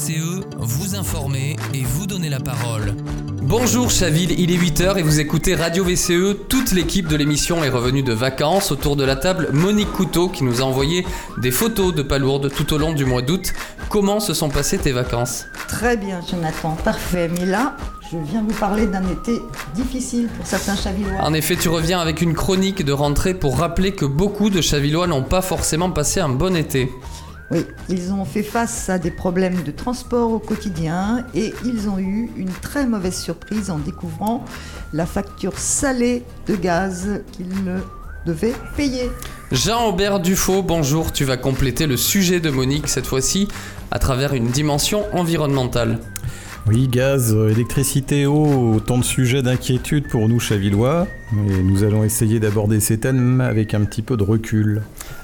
VCE, vous informer et vous donner la parole. Bonjour Chaville, il est 8h et vous écoutez Radio VCE. Toute l'équipe de l'émission est revenue de vacances. Autour de la table, Monique Couteau qui nous a envoyé des photos de Palourde tout au long du mois d'août. Comment se sont passées tes vacances? Très bien Jonathan, parfait. Mais là, je viens vous parler d'un été difficile pour certains Chavillois. En effet, tu reviens avec une chronique de rentrée pour rappeler que beaucoup de Chavillois n'ont pas forcément passé un bon été. Oui, ils ont fait face à des problèmes de transport au quotidien et ils ont eu une très mauvaise surprise en découvrant la facture salée de gaz qu'ils ne devaient payer. Jean-Aubert Dufaux, bonjour, tu vas compléter le sujet de Monique cette fois-ci à travers une dimension environnementale. Oui, gaz, électricité, eau, autant de sujets d'inquiétude pour nous chavillois. Et nous allons essayer d'aborder ces thèmes avec un petit peu de recul.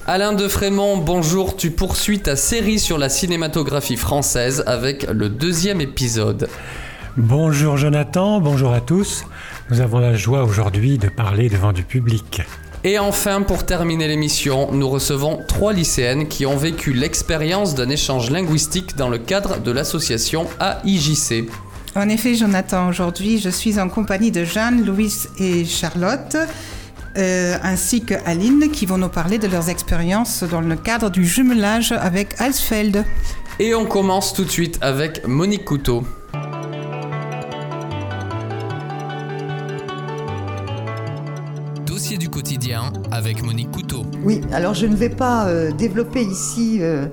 Alain de Frémont, bonjour, tu poursuis ta série sur la cinématographie française avec le deuxième épisode. Bonjour Jonathan, bonjour à tous. Nous avons la joie aujourd'hui de parler devant du public. Et enfin, pour terminer l'émission, nous recevons trois lycéennes qui ont vécu l'expérience d'un échange linguistique dans le cadre de l'association AIJC. En effet, Jonathan, aujourd'hui, je suis en compagnie de Jeanne, Louise et Charlotte, euh, ainsi que Aline, qui vont nous parler de leurs expériences dans le cadre du jumelage avec Alsfeld. Et on commence tout de suite avec Monique Couteau. Dossier du quotidien avec Monique Couteau. Oui, alors je ne vais pas euh, développer ici euh,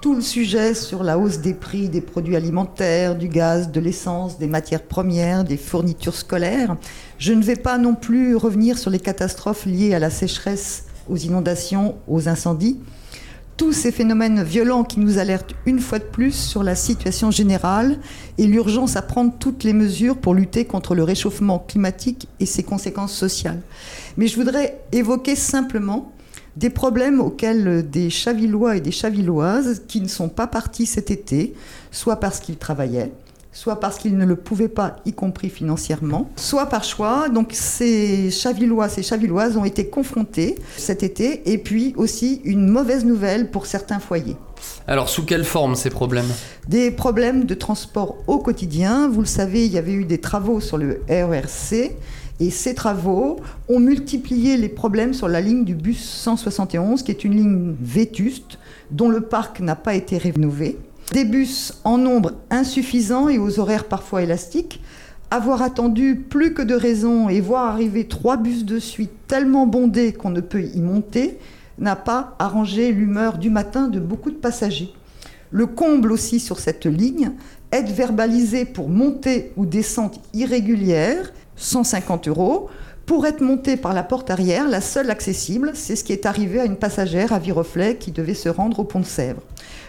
tout le sujet sur la hausse des prix des produits alimentaires, du gaz, de l'essence, des matières premières, des fournitures scolaires. Je ne vais pas non plus revenir sur les catastrophes liées à la sécheresse, aux inondations, aux incendies. Tous ces phénomènes violents qui nous alertent une fois de plus sur la situation générale et l'urgence à prendre toutes les mesures pour lutter contre le réchauffement climatique et ses conséquences sociales. Mais je voudrais évoquer simplement des problèmes auxquels des Chavillois et des Chavilloises qui ne sont pas partis cet été, soit parce qu'ils travaillaient, soit parce qu'ils ne le pouvaient pas, y compris financièrement, soit par choix. Donc ces Chavillois, ces Chavilloises ont été confrontés cet été, et puis aussi une mauvaise nouvelle pour certains foyers. Alors, sous quelle forme ces problèmes? Des problèmes de transport au quotidien. Vous le savez, il y avait eu des travaux sur le RERC. Et ces travaux ont multiplié les problèmes sur la ligne du bus 171, qui est une ligne vétuste, dont le parc n'a pas été rénové. Des bus en nombre insuffisant et aux horaires parfois élastiques. Avoir attendu plus que de raison et voir arriver trois bus de suite tellement bondés qu'on ne peut y monter n'a pas arrangé l'humeur du matin de beaucoup de passagers. Le comble aussi sur cette ligne, être verbalisé pour montée ou descente irrégulière, 150 euros. Pour être monté par la porte arrière, la seule accessible, c'est ce qui est arrivé à une passagère à Viroflay qui devait se rendre au pont de Sèvres.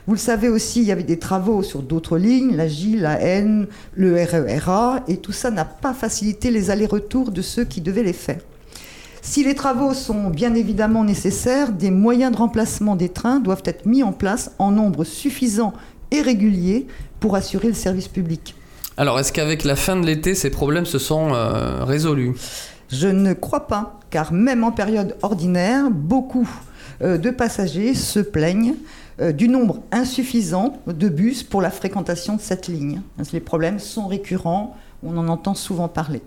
Vous le savez aussi, il y avait des travaux sur d'autres lignes, la J, la N, le RERA, et tout ça n'a pas facilité les allers-retours de ceux qui devaient les faire. Si les travaux sont bien évidemment nécessaires, des moyens de remplacement des trains doivent être mis en place en nombre suffisant et régulier pour assurer le service public. Alors, est-ce qu'avec la fin de l'été, ces problèmes se sont euh, résolus? Je ne crois pas, car même en période ordinaire, beaucoup euh, de passagers se plaignent euh, du nombre insuffisant de bus pour la fréquentation de cette ligne. Les problèmes sont récurrents, on en entend souvent parler.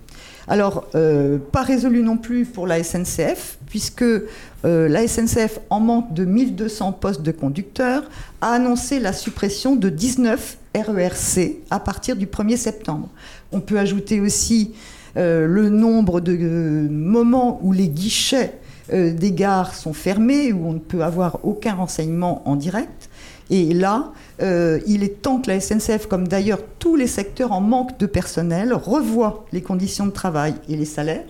Alors, euh, pas résolu non plus pour la SNCF, puisque la SNCF, en manque de 1200 postes de conducteurs, a annoncé la suppression de 19 RERC à partir du 1er septembre. On peut ajouter aussi euh, le nombre de euh, moments où les guichets euh, des gares sont fermés, où on ne peut avoir aucun renseignement en direct. Et là, il est temps que la SNCF, comme d'ailleurs tous les secteurs en manque de personnel, revoie les conditions de travail et les salaires.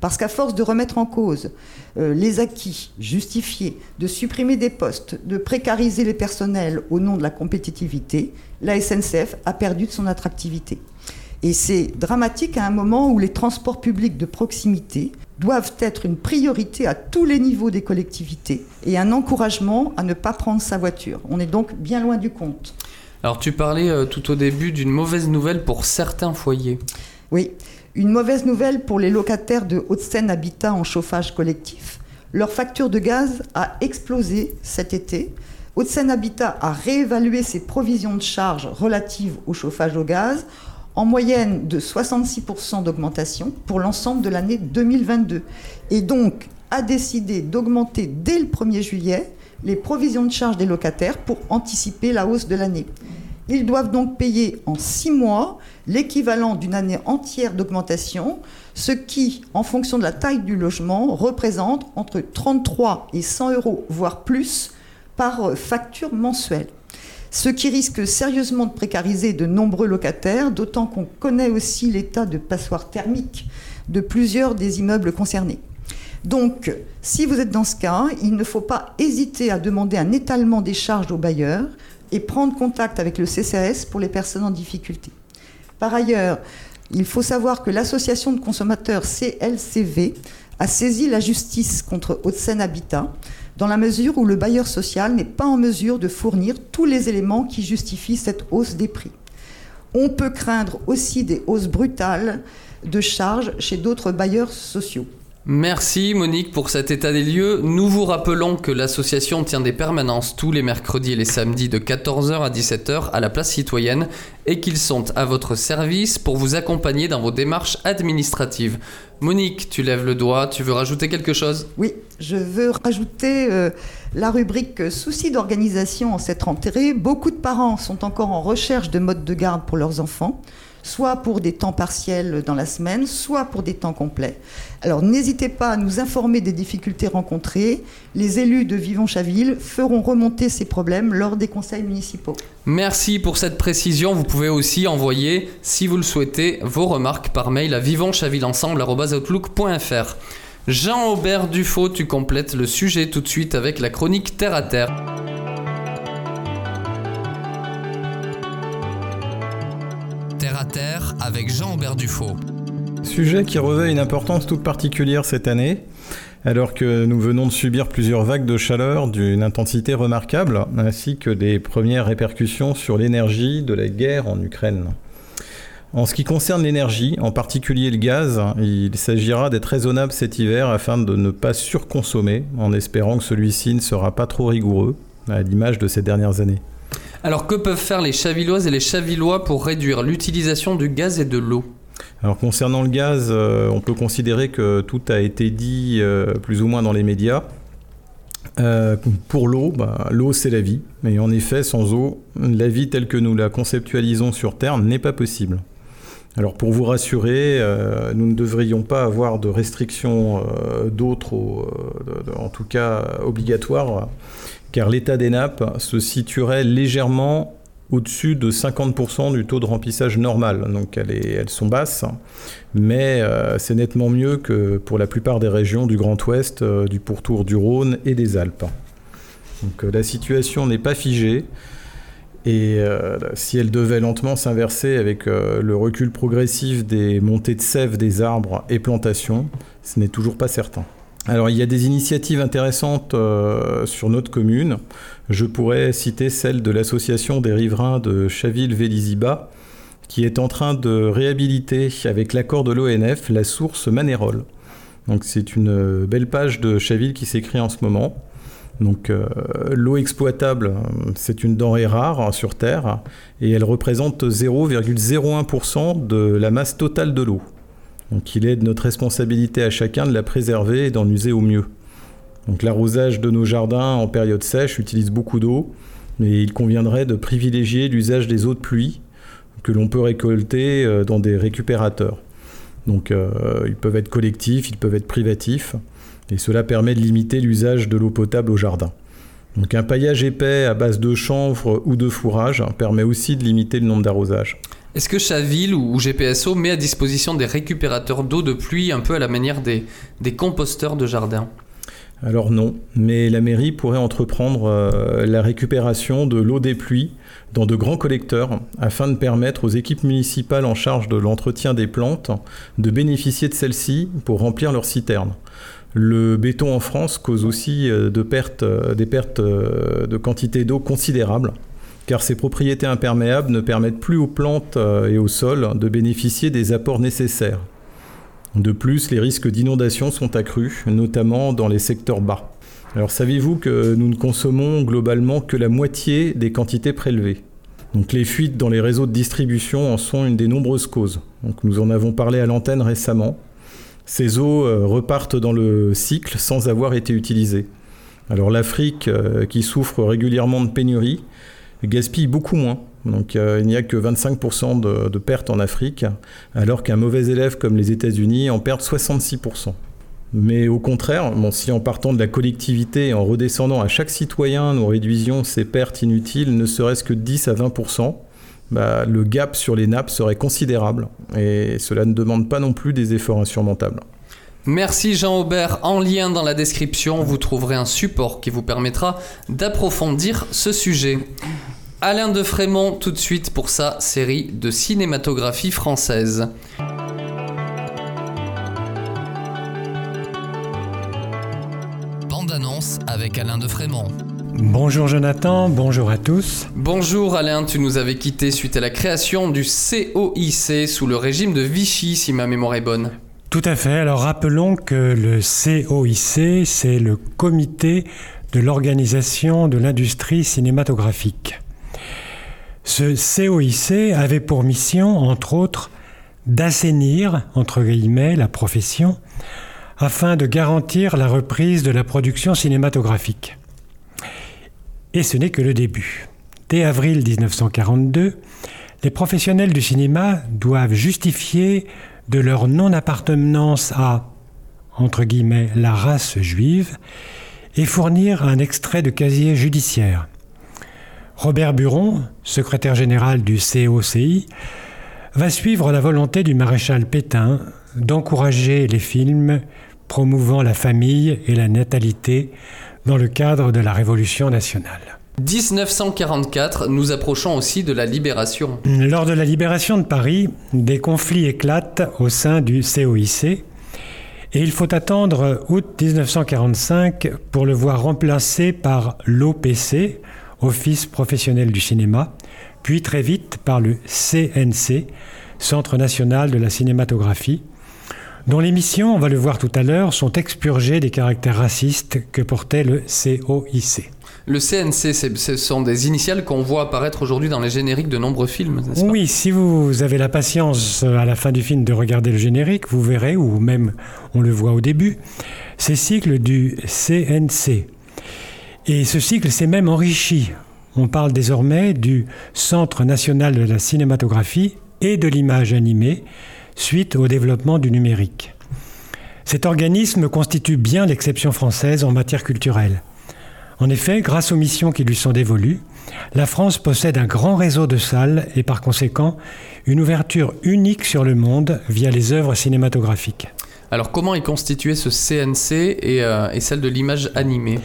Parce qu'à force de remettre en cause les acquis justifiés, de supprimer des postes, de précariser les personnels au nom de la compétitivité, la SNCF a perdu de son attractivité. Et c'est dramatique à un moment où les transports publics de proximité doivent être une priorité à tous les niveaux des collectivités et un encouragement à ne pas prendre sa voiture. On est donc bien loin du compte. Alors, tu parlais euh, tout au début d'une mauvaise nouvelle pour certains foyers. Oui, une mauvaise nouvelle pour les locataires de Haute-Seine Habitat en chauffage collectif. Leur facture de gaz a explosé cet été. Haute-Seine Habitat a réévalué ses provisions de charges relatives au chauffage au gaz en moyenne de 66% d'augmentation pour l'ensemble de l'année 2022 et donc a décidé d'augmenter dès le 1er juillet les provisions de charges des locataires pour anticiper la hausse de l'année. Ils doivent donc payer en six mois l'équivalent d'une année entière d'augmentation, ce qui, en fonction de la taille du logement, représente entre 33 et 100 euros, voire plus, par facture mensuelle. Ce qui risque sérieusement de précariser de nombreux locataires, d'autant qu'on connaît aussi l'état de passoire thermique de plusieurs des immeubles concernés. Donc, si vous êtes dans ce cas, il ne faut pas hésiter à demander un étalement des charges aux bailleurs et prendre contact avec le CCAS pour les personnes en difficulté. Par ailleurs, il faut savoir que l'association de consommateurs CLCV a saisi la justice contre Haute-Seine Habitat dans la mesure où le bailleur social n'est pas en mesure de fournir tous les éléments qui justifient cette hausse des prix. On peut craindre aussi des hausses brutales de charges chez d'autres bailleurs sociaux. Merci Monique pour cet état des lieux. Nous vous rappelons que l'association tient des permanences tous les mercredis et les samedis de 14h à 17h à la place citoyenne et qu'ils sont à votre service pour vous accompagner dans vos démarches administratives. Monique, tu lèves le doigt, tu veux rajouter quelque chose? Oui, je veux rajouter euh, la rubrique soucis d'organisation en cette rentrée. Beaucoup de parents sont encore en recherche de modes de garde pour leurs enfants soit pour des temps partiels dans la semaine, soit pour des temps complets. Alors n'hésitez pas à nous informer des difficultés rencontrées. Les élus de Vivon-Chaville feront remonter ces problèmes lors des conseils municipaux. Merci pour cette précision. Vous pouvez aussi envoyer, si vous le souhaitez, vos remarques par mail à vivonchavillensemble.outlook.fr. Jean-Aubert Dufaux, tu complètes le sujet tout de suite avec la chronique Terre à Terre. Avec Jean-Aubert Dufaux. Sujet qui revêt une importance toute particulière cette année, alors que nous venons de subir plusieurs vagues de chaleur d'une intensité remarquable, ainsi que des premières répercussions sur l'énergie de la guerre en Ukraine. En ce qui concerne l'énergie, en particulier le gaz, il s'agira d'être raisonnable cet hiver afin de ne pas surconsommer, en espérant que celui-ci ne sera pas trop rigoureux, à l'image de ces dernières années. Alors que peuvent faire les Chavilloises et les Chavillois pour réduire l'utilisation du gaz et de l'eau? Alors concernant le gaz, euh, on peut considérer que tout a été dit euh, plus ou moins dans les médias. Euh, pour l'eau, bah, l'eau c'est la vie, mais en effet sans eau, la vie telle que nous la conceptualisons sur Terre n'est pas possible. Alors pour vous rassurer, nous ne devrions pas avoir de restrictions d'autres, en tout cas obligatoires, car l'état des nappes se situerait légèrement au-dessus de 50% du taux de remplissage normal. Donc elles, sont basses, mais euh, c'est nettement mieux que pour la plupart des régions du Grand Ouest, euh, du pourtour du Rhône et des Alpes. Donc euh, la situation n'est pas figée. Et si elle devait lentement s'inverser avec le recul progressif des montées de sève des arbres et plantations, ce n'est toujours pas certain. Alors il y a des initiatives intéressantes euh, sur notre commune. Je pourrais citer celle de l'association des riverains de Chaville-Vélizyba qui est en train de réhabiliter avec l'accord de l'ONF la source Manérol. Donc c'est une belle page de Chaville qui s'écrit en ce moment. Euh, l'eau exploitable, c'est une denrée rare sur Terre et elle représente 0,01% de la masse totale de l'eau. Il est de notre responsabilité à chacun de la préserver et d'en user au mieux. Donc l'arrosage de nos jardins en période sèche utilise beaucoup d'eau, mais il conviendrait de privilégier l'usage des eaux de pluie que l'on peut récolter euh, dans des récupérateurs. Donc euh, ils peuvent être collectifs, ils peuvent être privatifs, et cela permet de limiter l'usage de l'eau potable au jardin. Donc un paillage épais à base de chanvre ou de fourrage permet aussi de limiter le nombre d'arrosages. Est-ce que Chaville ou GPSO met à disposition des récupérateurs d'eau de pluie un peu à la manière des, composteurs de jardin? Alors non, mais la mairie pourrait entreprendre euh, la récupération de l'eau des pluies dans de grands collecteurs afin de permettre aux équipes municipales en charge de l'entretien des plantes de bénéficier de celles-ci pour remplir leurs citernes. Le béton en France cause aussi euh, euh, des pertes de quantité d'eau considérables car ses propriétés imperméables ne permettent plus aux plantes euh, et au sol de bénéficier des apports nécessaires. De plus, les risques d'inondation sont accrus, notamment dans les secteurs bas. Alors saviez-vous que nous ne consommons globalement que la moitié des quantités prélevées? Donc les fuites dans les réseaux de distribution en sont une des nombreuses causes. Nous en avons parlé à l'antenne récemment. Ces eaux euh, repartent dans le cycle sans avoir été utilisées. Alors l'Afrique, euh, qui souffre régulièrement de pénurie, gaspille beaucoup moins. Donc euh, il n'y a que 25% de, pertes en Afrique, alors qu'un mauvais élève comme les États-Unis en perd 66%. Mais au contraire, si en partant de la collectivité et en redescendant à chaque citoyen, nous réduisions ces pertes inutiles, ne serait-ce que 10 à 20%, bah, le gap sur les nappes serait considérable. Et cela ne demande pas non plus des efforts insurmontables. Merci Jean-Aubert. En lien dans la description, vous trouverez un support qui vous permettra d'approfondir ce sujet. Alain de Frémont, tout de suite pour sa série de cinématographie française. Bande-annonce avec Alain de Frémont. Bonjour Jonathan, bonjour à tous. Bonjour Alain, tu nous avais quitté suite à la création du COIC sous le régime de Vichy, si ma mémoire est bonne. Tout à fait. Alors rappelons que le COIC, c'est le Comité de l'organisation de l'industrie cinématographique. Ce COIC avait pour mission, entre autres, d'assainir, entre guillemets, la profession, afin de garantir la reprise de la production cinématographique. Et ce n'est que le début. Dès avril 1942, les professionnels du cinéma doivent justifier de leur non-appartenance à, entre guillemets, la race juive et fournir un extrait de casier judiciaire. Robert Buron, secrétaire général du COCI, va suivre la volonté du maréchal Pétain d'encourager les films promouvant la famille et la natalité dans le cadre de la Révolution nationale. 1944, nous approchons aussi de la libération. Lors de la libération de Paris, des conflits éclatent au sein du COIC et il faut attendre août 1945 pour le voir remplacé par l'OPC, Office professionnel du cinéma, puis très vite par le CNC, Centre national de la cinématographie, dont les missions, on va le voir tout à l'heure, sont expurgées des caractères racistes que portait le COIC. Le CNC, ce sont des initiales qu'on voit apparaître aujourd'hui dans les génériques de nombreux films, pas? Oui, si vous avez la patience à la fin du film de regarder le générique, vous verrez, ou même on le voit au début, ces cycles du CNC. Et ce cycle s'est même enrichi. On parle désormais du Centre national de la cinématographie et de l'image animée, suite au développement du numérique. Cet organisme constitue bien l'exception française en matière culturelle. En effet, grâce aux missions qui lui sont dévolues, la France possède un grand réseau de salles et par conséquent une ouverture unique sur le monde via les œuvres cinématographiques. Alors comment est constitué ce CNC et, euh, et celle de l'image animée?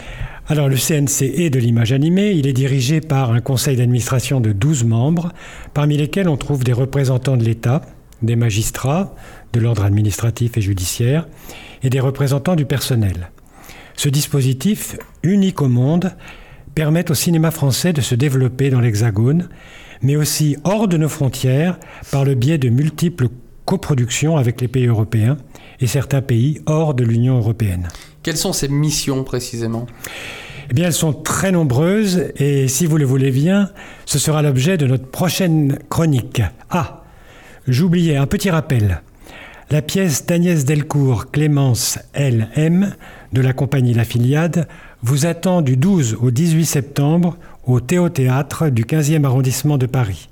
Alors le CNC est de l'image animée, il est dirigé par un conseil d'administration de 12 membres, parmi lesquels on trouve des représentants de l'État, des magistrats, de l'ordre administratif et judiciaire, et des représentants du personnel. Ce dispositif, unique au monde, permet au cinéma français de se développer dans l'Hexagone, mais aussi hors de nos frontières par le biais de multiples coproductions avec les pays européens et certains pays hors de l'Union européenne. Quelles sont ces missions précisément? Eh bien, elles sont très nombreuses et si vous le voulez bien, ce sera l'objet de notre prochaine chronique. Ah, j'oubliais un petit rappel. La pièce d'Agnès Delcourt, Clémence L.M. de la compagnie La Filiade vous attend du 12 au 18 septembre au Théâtre du 15e arrondissement de Paris.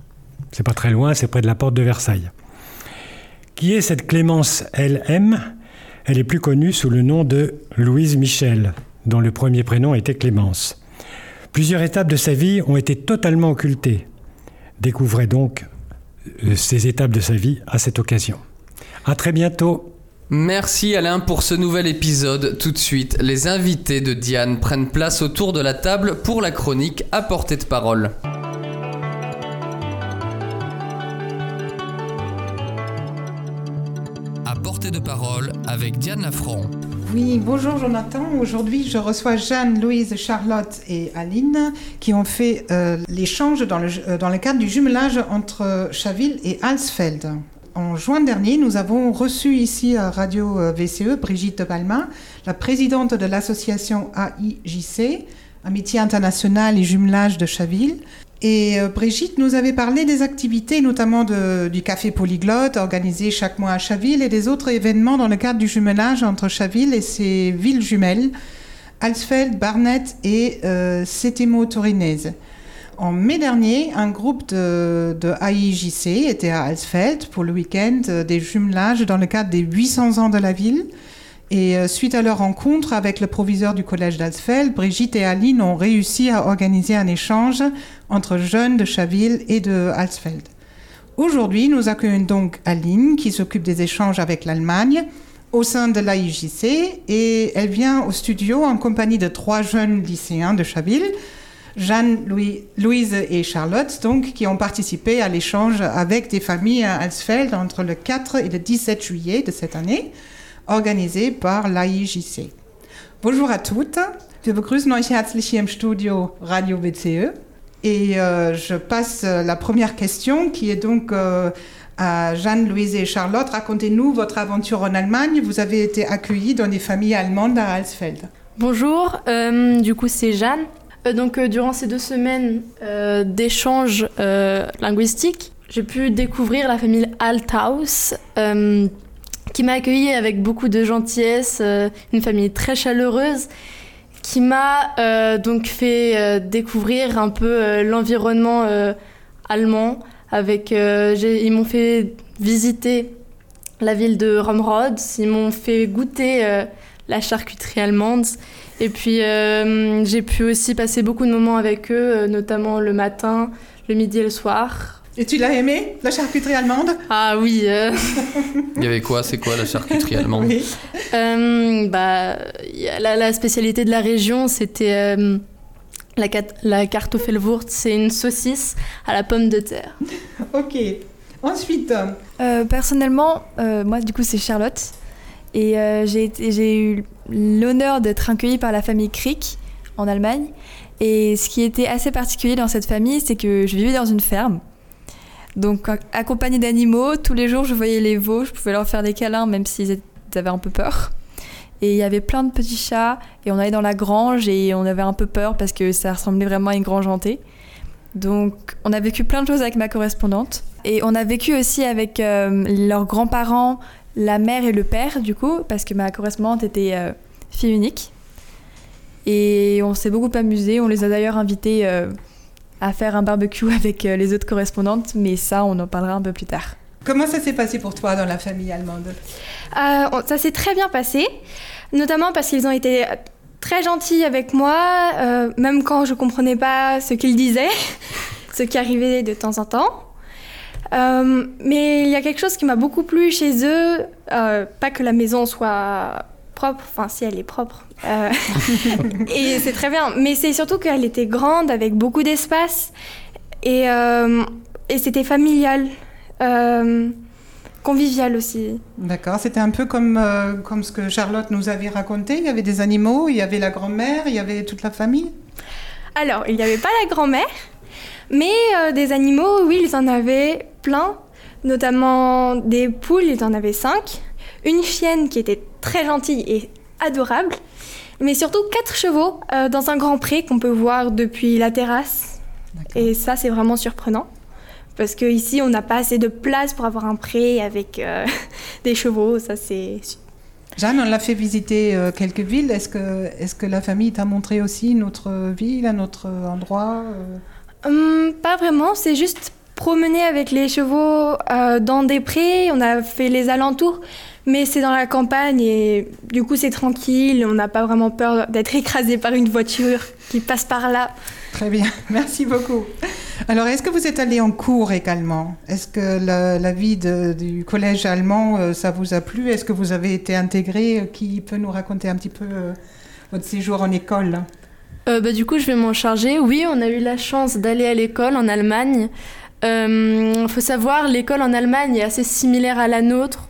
C'est pas très loin, c'est près de la porte de Versailles. Qui est cette Clémence L.M. Elle est plus connue sous le nom de Louise Michel, dont le premier prénom était Clémence. Plusieurs étapes de sa vie ont été totalement occultées. Découvrez donc ces étapes de sa vie à cette occasion. À très bientôt. Merci Alain pour ce nouvel épisode. Tout de suite, les invités de Diane prennent place autour de la table pour la chronique à portée de parole. À portée de parole avec Diane Lafront. Oui, bonjour Jonathan. Aujourd'hui, je reçois Jeanne, Louise, Charlotte et Aline qui ont fait euh, l'échange dans le, euh, dans le cadre du jumelage entre Chaville et Alsfeld. en juin dernier, nous avons reçu ici à Radio euh, VCE Brigitte Balmain, la présidente de l'association AIJC, Amitié internationale et jumelage de Chaville. Et euh, Brigitte nous avait parlé des activités, notamment du café polyglotte organisé chaque mois à Chaville et des autres événements dans le cadre du jumelage entre Chaville et ses villes jumelles, Alsfeld, Barnet et euh, Settimo Torinese. En mai dernier, un groupe de, de AIJC était à Alsfeld pour le week-end euh, des jumelages dans le cadre des 800 ans de la ville. Et euh, suite à leur rencontre avec le proviseur du collège d'Alsfeld, Brigitte et Aline ont réussi à organiser un échange entre jeunes de Chaville et de Alsfeld. Aujourd'hui, nous accueillons donc Aline qui s'occupe des échanges avec l'Allemagne au sein de l'AIJC et elle vient au studio en compagnie de trois jeunes lycéens de Chaville. Jeanne, Louis, Louise et Charlotte, donc, qui ont participé à l'échange avec des familles à Alsfeld entre le 4 et le 17 juillet de cette année, organisé par l'AIJC. Bonjour à toutes. Wir begrüßen euch herzlich hier im Studio Radio WCE. Et euh, je passe la première question qui est donc euh, à Jeanne, Louise et Charlotte. Racontez-nous votre aventure en Allemagne. Vous avez été accueillis dans des familles allemandes à Alsfeld. Bonjour, euh, du coup c'est Jeanne. Euh, donc euh, durant ces deux semaines euh, d'échanges euh, linguistiques, j'ai pu découvrir la famille Althaus euh, qui m'a accueillie avec beaucoup de gentillesse, euh, une famille très chaleureuse qui m'a euh, donc fait euh, découvrir un peu l'environnement allemand. Avec, ils m'ont fait visiter la ville de Romrod, ils m'ont fait goûter la charcuterie allemande. Et puis j'ai pu aussi passer beaucoup de moments avec eux, notamment le matin, le midi et le soir. Et tu l'as aimé, la charcuterie allemande? Ah oui, euh, Il y avait quoi? C'est quoi la charcuterie allemande? Oui. euh, bah, la, la spécialité de la région, c'était euh, la, la Kartoffelwurst, c'est une saucisse à la pomme de terre. Ok. Ensuite, Euh, personnellement, euh, moi du coup c'est Charlotte et euh, j'ai eu l'honneur d'être accueillie par la famille Crick en Allemagne. Et ce qui était assez particulier dans cette famille, c'est que je vivais dans une ferme. Donc ac- accompagnée d'animaux, tous les jours je voyais les veaux, je pouvais leur faire des câlins même s'ils avaient un peu peur. Et il y avait plein de petits chats et on allait dans la grange et on avait un peu peur parce que ça ressemblait vraiment à une grange hantée. Donc on a vécu plein de choses avec ma correspondante. Et on a vécu aussi avec euh, leurs grands-parents, la mère et le père, du coup, parce que ma correspondante était euh, fille unique. Et on s'est beaucoup amusé. On les a d'ailleurs invités euh, à faire un barbecue avec euh, les autres correspondantes, mais ça, on en parlera un peu plus tard. comment ça s'est passé pour toi dans la famille allemande? Euh, ça s'est très bien passé, notamment parce qu'ils ont été très gentils avec moi, euh, même quand je comprenais pas ce qu'ils disaient, ce qui arrivait de temps en temps. Euh, mais il y a quelque chose qui m'a beaucoup plu chez eux, euh, pas que la maison soit propre, enfin si elle est propre, euh, et c'est très bien, mais c'est surtout qu'elle était grande avec beaucoup d'espace et, euh, et c'était familial, euh, convivial aussi. D'accord, c'était un peu comme, comme ce que Charlotte nous avait raconté. Il y avait des animaux, il y avait la grand-mère, il y avait toute la famille. Alors, il n'y avait pas la grand-mère, mais des animaux, oui, ils en avaient plein, notamment des poules, ils en avaient cinq, une chienne qui était très gentille et adorable, mais surtout quatre chevaux euh, dans un grand pré qu'on peut voir depuis la terrasse. Et ça, c'est vraiment surprenant. Parce qu'ici, on n'a pas assez de place pour avoir un pré avec euh, des chevaux. Ça, c'est Jeanne, on l'a fait visiter euh, quelques villes. Est-ce que, est que la famille t'a montré aussi une autre ville, un autre endroit Hum, pas vraiment, c'est juste promener avec les chevaux euh, dans des prés, on a fait les alentours, mais c'est dans la campagne et du coup c'est tranquille, on n'a pas vraiment peur d'être écrasé par une voiture qui passe par là. Très bien, merci beaucoup. Alors, est-ce que vous êtes allé en cours également? Est-ce que la, la vie de- du collège allemand, euh, ça vous a plu? Est-ce que vous avez été intégré? Qui peut nous raconter un petit peu euh, votre séjour en école? Euh, bah, du coup, je vais m'en charger. Oui, on a eu la chance d'aller à l'école en Allemagne. Il faut savoir, l'école en Allemagne est assez similaire à la nôtre.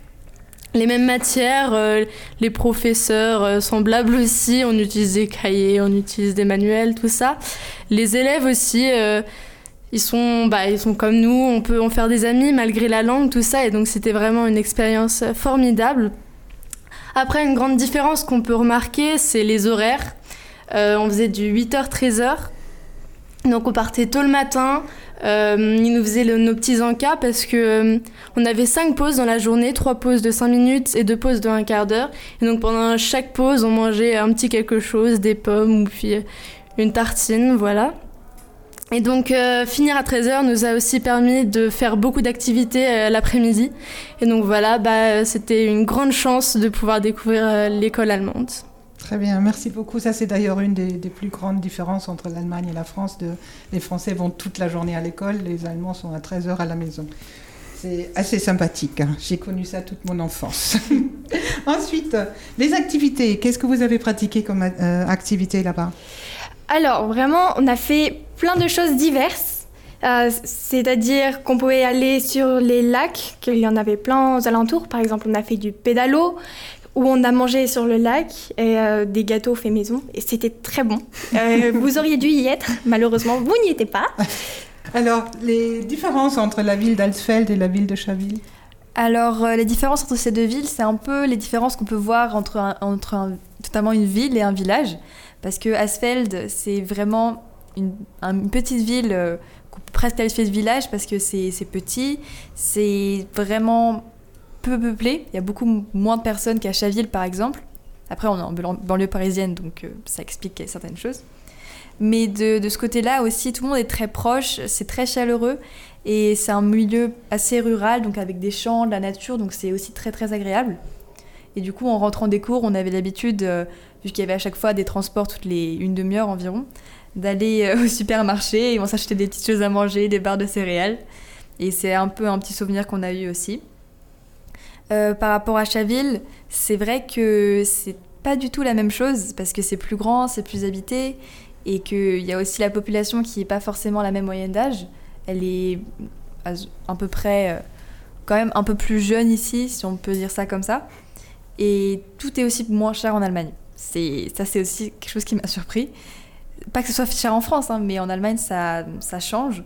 Les mêmes matières, euh, les professeurs euh, semblables aussi. On utilise des cahiers, on utilise des manuels, tout ça. Les élèves aussi, euh, ils sont, bah, ils sont comme nous, on peut en faire des amis malgré la langue, tout ça, et donc c'était vraiment une expérience formidable. Après, une grande différence qu'on peut remarquer, c'est les horaires. Euh, on faisait du 8h-13h, donc on partait tôt le matin, euh, ils nous faisaient nos petits encas parce que euh, on avait cinq pauses dans la journée, trois pauses de 5 minutes et deux pauses de un quart d'heure. Et donc pendant chaque pause, on mangeait un petit quelque chose, des pommes ou puis une tartine, voilà. Et donc euh, finir à 13h nous a aussi permis de faire beaucoup d'activités euh, l'après-midi. Et donc voilà, bah, c'était une grande chance de pouvoir découvrir euh, l'école allemande. Très bien, merci beaucoup. Ça, c'est d'ailleurs une des, plus grandes différences entre l'Allemagne et la France. Les Français vont toute la journée à l'école, les Allemands sont à 13h à la maison. C'est assez sympathique. Hein. J'ai connu ça toute mon enfance. Ensuite, les activités. Qu'est-ce que vous avez pratiqué comme euh, activité là-bas? Alors, vraiment, on a fait plein de choses diverses. Euh, C'est-à-dire qu'on pouvait aller sur les lacs, qu'il y en avait plein aux alentours. Par exemple, on a fait du pédalo, où on a mangé sur le lac et euh, des gâteaux faits maison. Et c'était très bon. Euh, vous auriez dû y être. Malheureusement, vous n'y étiez pas. Alors, les différences entre la ville d'Alsfeld et la ville de Chaville? Alors, euh, les différences entre ces deux villes, c'est un peu les différences qu'on peut voir entre, un, entre un, notamment une ville et un village. Parce que Asfeld, c'est vraiment une, une, petite ville euh, qu'on peut presque qualifier de village parce que c'est petit, c'est vraiment peu peuplé. Il y a beaucoup moins de personnes qu'à Chaville, par exemple. Après, on est en banlieue parisienne, donc euh, ça explique certaines choses. Mais de, de ce côté-là aussi, tout le monde est très proche, c'est très chaleureux et c'est un milieu assez rural, donc avec des champs, de la nature, donc c'est aussi très très agréable. Et du coup, en rentrant des cours, on avait l'habitude, euh, vu qu'il y avait à chaque fois des transports toutes les une demi-heure environ, d'aller euh, au supermarché et on s'achetait des petites choses à manger, des barres de céréales. Et c'est un peu un petit souvenir qu'on a eu aussi. Euh, par rapport à Chaville, c'est vrai que c'est pas du tout la même chose parce que c'est plus grand, c'est plus habité et qu'il y a aussi la population qui n'est pas forcément la même moyenne d'âge. Elle est à peu près euh, quand même un peu plus jeune ici, si on peut dire ça comme ça. Et tout est aussi moins cher en Allemagne. Ça, c'est aussi quelque chose qui m'a surpris. Pas que ce soit cher en France, hein, mais en Allemagne, ça change.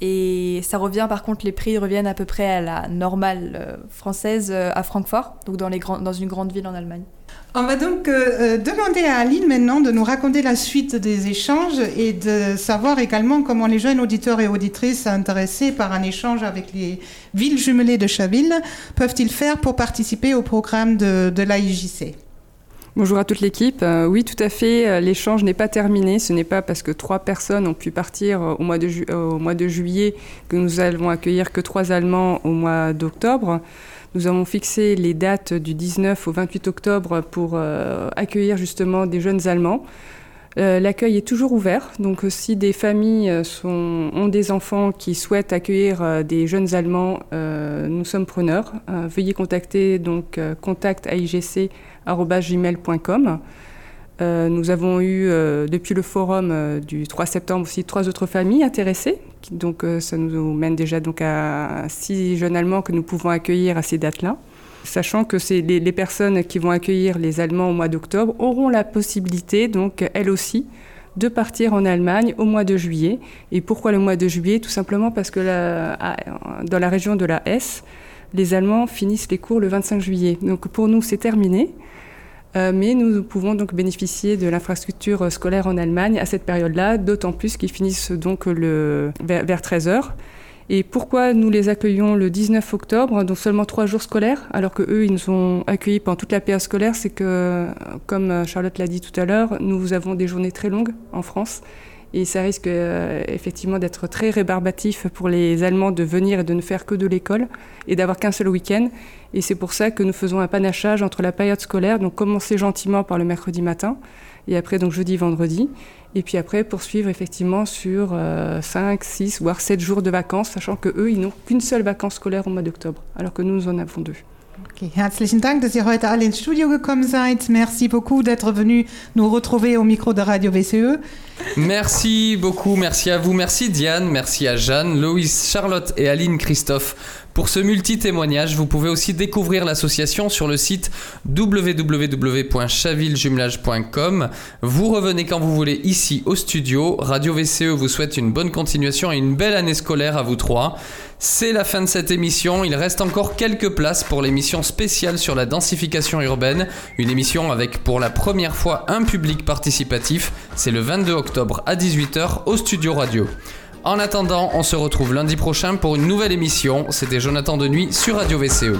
Et ça revient, par contre, les prix reviennent à peu près à la normale euh, française euh, à Francfort, donc dans, les dans une grande ville en Allemagne. On va donc euh, demander à Aline maintenant de nous raconter la suite des échanges et de savoir également comment les jeunes auditeurs et auditrices intéressés par un échange avec les villes jumelées de Chaville peuvent-ils faire pour participer au programme de l'AIJC. Bonjour à toute l'équipe. Euh, oui, tout à fait. euh, L'échange n'est pas terminé. Ce n'est pas parce que trois personnes ont pu partir euh, au mois de, juillet que nous allons accueillir que trois Allemands au mois d'octobre. Nous avons fixé les dates du 19 au 28 octobre pour accueillir justement des jeunes Allemands. Euh, L'accueil est toujours ouvert, donc euh, si des familles euh, ont des enfants qui souhaitent accueillir des jeunes Allemands, nous sommes preneurs. Veuillez contacter donc contact@igc@gmail.com. Euh, nous avons eu depuis le forum du 3 septembre aussi trois autres familles intéressées. Donc ça nous mène déjà donc à six jeunes Allemands que nous pouvons accueillir à ces dates-là. Sachant que c'est les, personnes qui vont accueillir les Allemands au mois d'octobre auront la possibilité, donc elles aussi, de partir en Allemagne au mois de juillet. Et pourquoi le mois de juillet? Tout simplement parce que dans la région de la Hesse, les Allemands finissent les cours le 25 juillet. Donc pour nous, c'est terminé. Euh, mais nous pouvons donc bénéficier de l'infrastructure scolaire en Allemagne à cette période-là, d'autant plus qu'ils finissent donc le, vers, vers 13 heures. Et pourquoi nous les accueillons le 19 octobre, donc seulement trois jours scolaires, alors que eux ils nous ont accueillis pendant toute la période scolaire, c'est que, comme euh, Charlotte l'a dit tout à l'heure, nous avons des journées très longues en France. Et ça risque euh, effectivement d'être très rébarbatif pour les Allemands de venir et de ne faire que de l'école et d'avoir qu'un seul week-end. Et c'est pour ça que nous faisons un panachage entre la période scolaire, donc commencer gentiment par le mercredi matin, et après donc jeudi, vendredi, et puis après poursuivre effectivement sur euh, 5, 6, voire 7 jours de vacances, sachant que eux ils n'ont qu'une seule vacance scolaire au mois d'octobre, alors que nous, nous en avons deux. Okay. Herzlichen Dank, dass ihr heute alle ins Studio gekommen seid. Merci beaucoup d'être venus nous retrouver au micro de Radio VCE. Merci beaucoup, merci à vous, merci Diane, merci à Jeanne, Loïs, Charlotte et Aline Christophe Pour ce multi-témoignage, vous pouvez aussi découvrir l'association sur le site www.chavillejumelage.com. Vous revenez quand vous voulez ici au studio. Radio VCE vous souhaite une bonne continuation et une belle année scolaire à vous trois. C'est la fin de cette émission. Il reste encore quelques places pour l'émission spéciale sur la densification urbaine. Une émission avec pour la première fois un public participatif. C'est le 22 octobre à 18h au studio radio. En attendant, on se retrouve lundi prochain pour une nouvelle émission. C'était Jonathan de Nuit sur Radio VCE.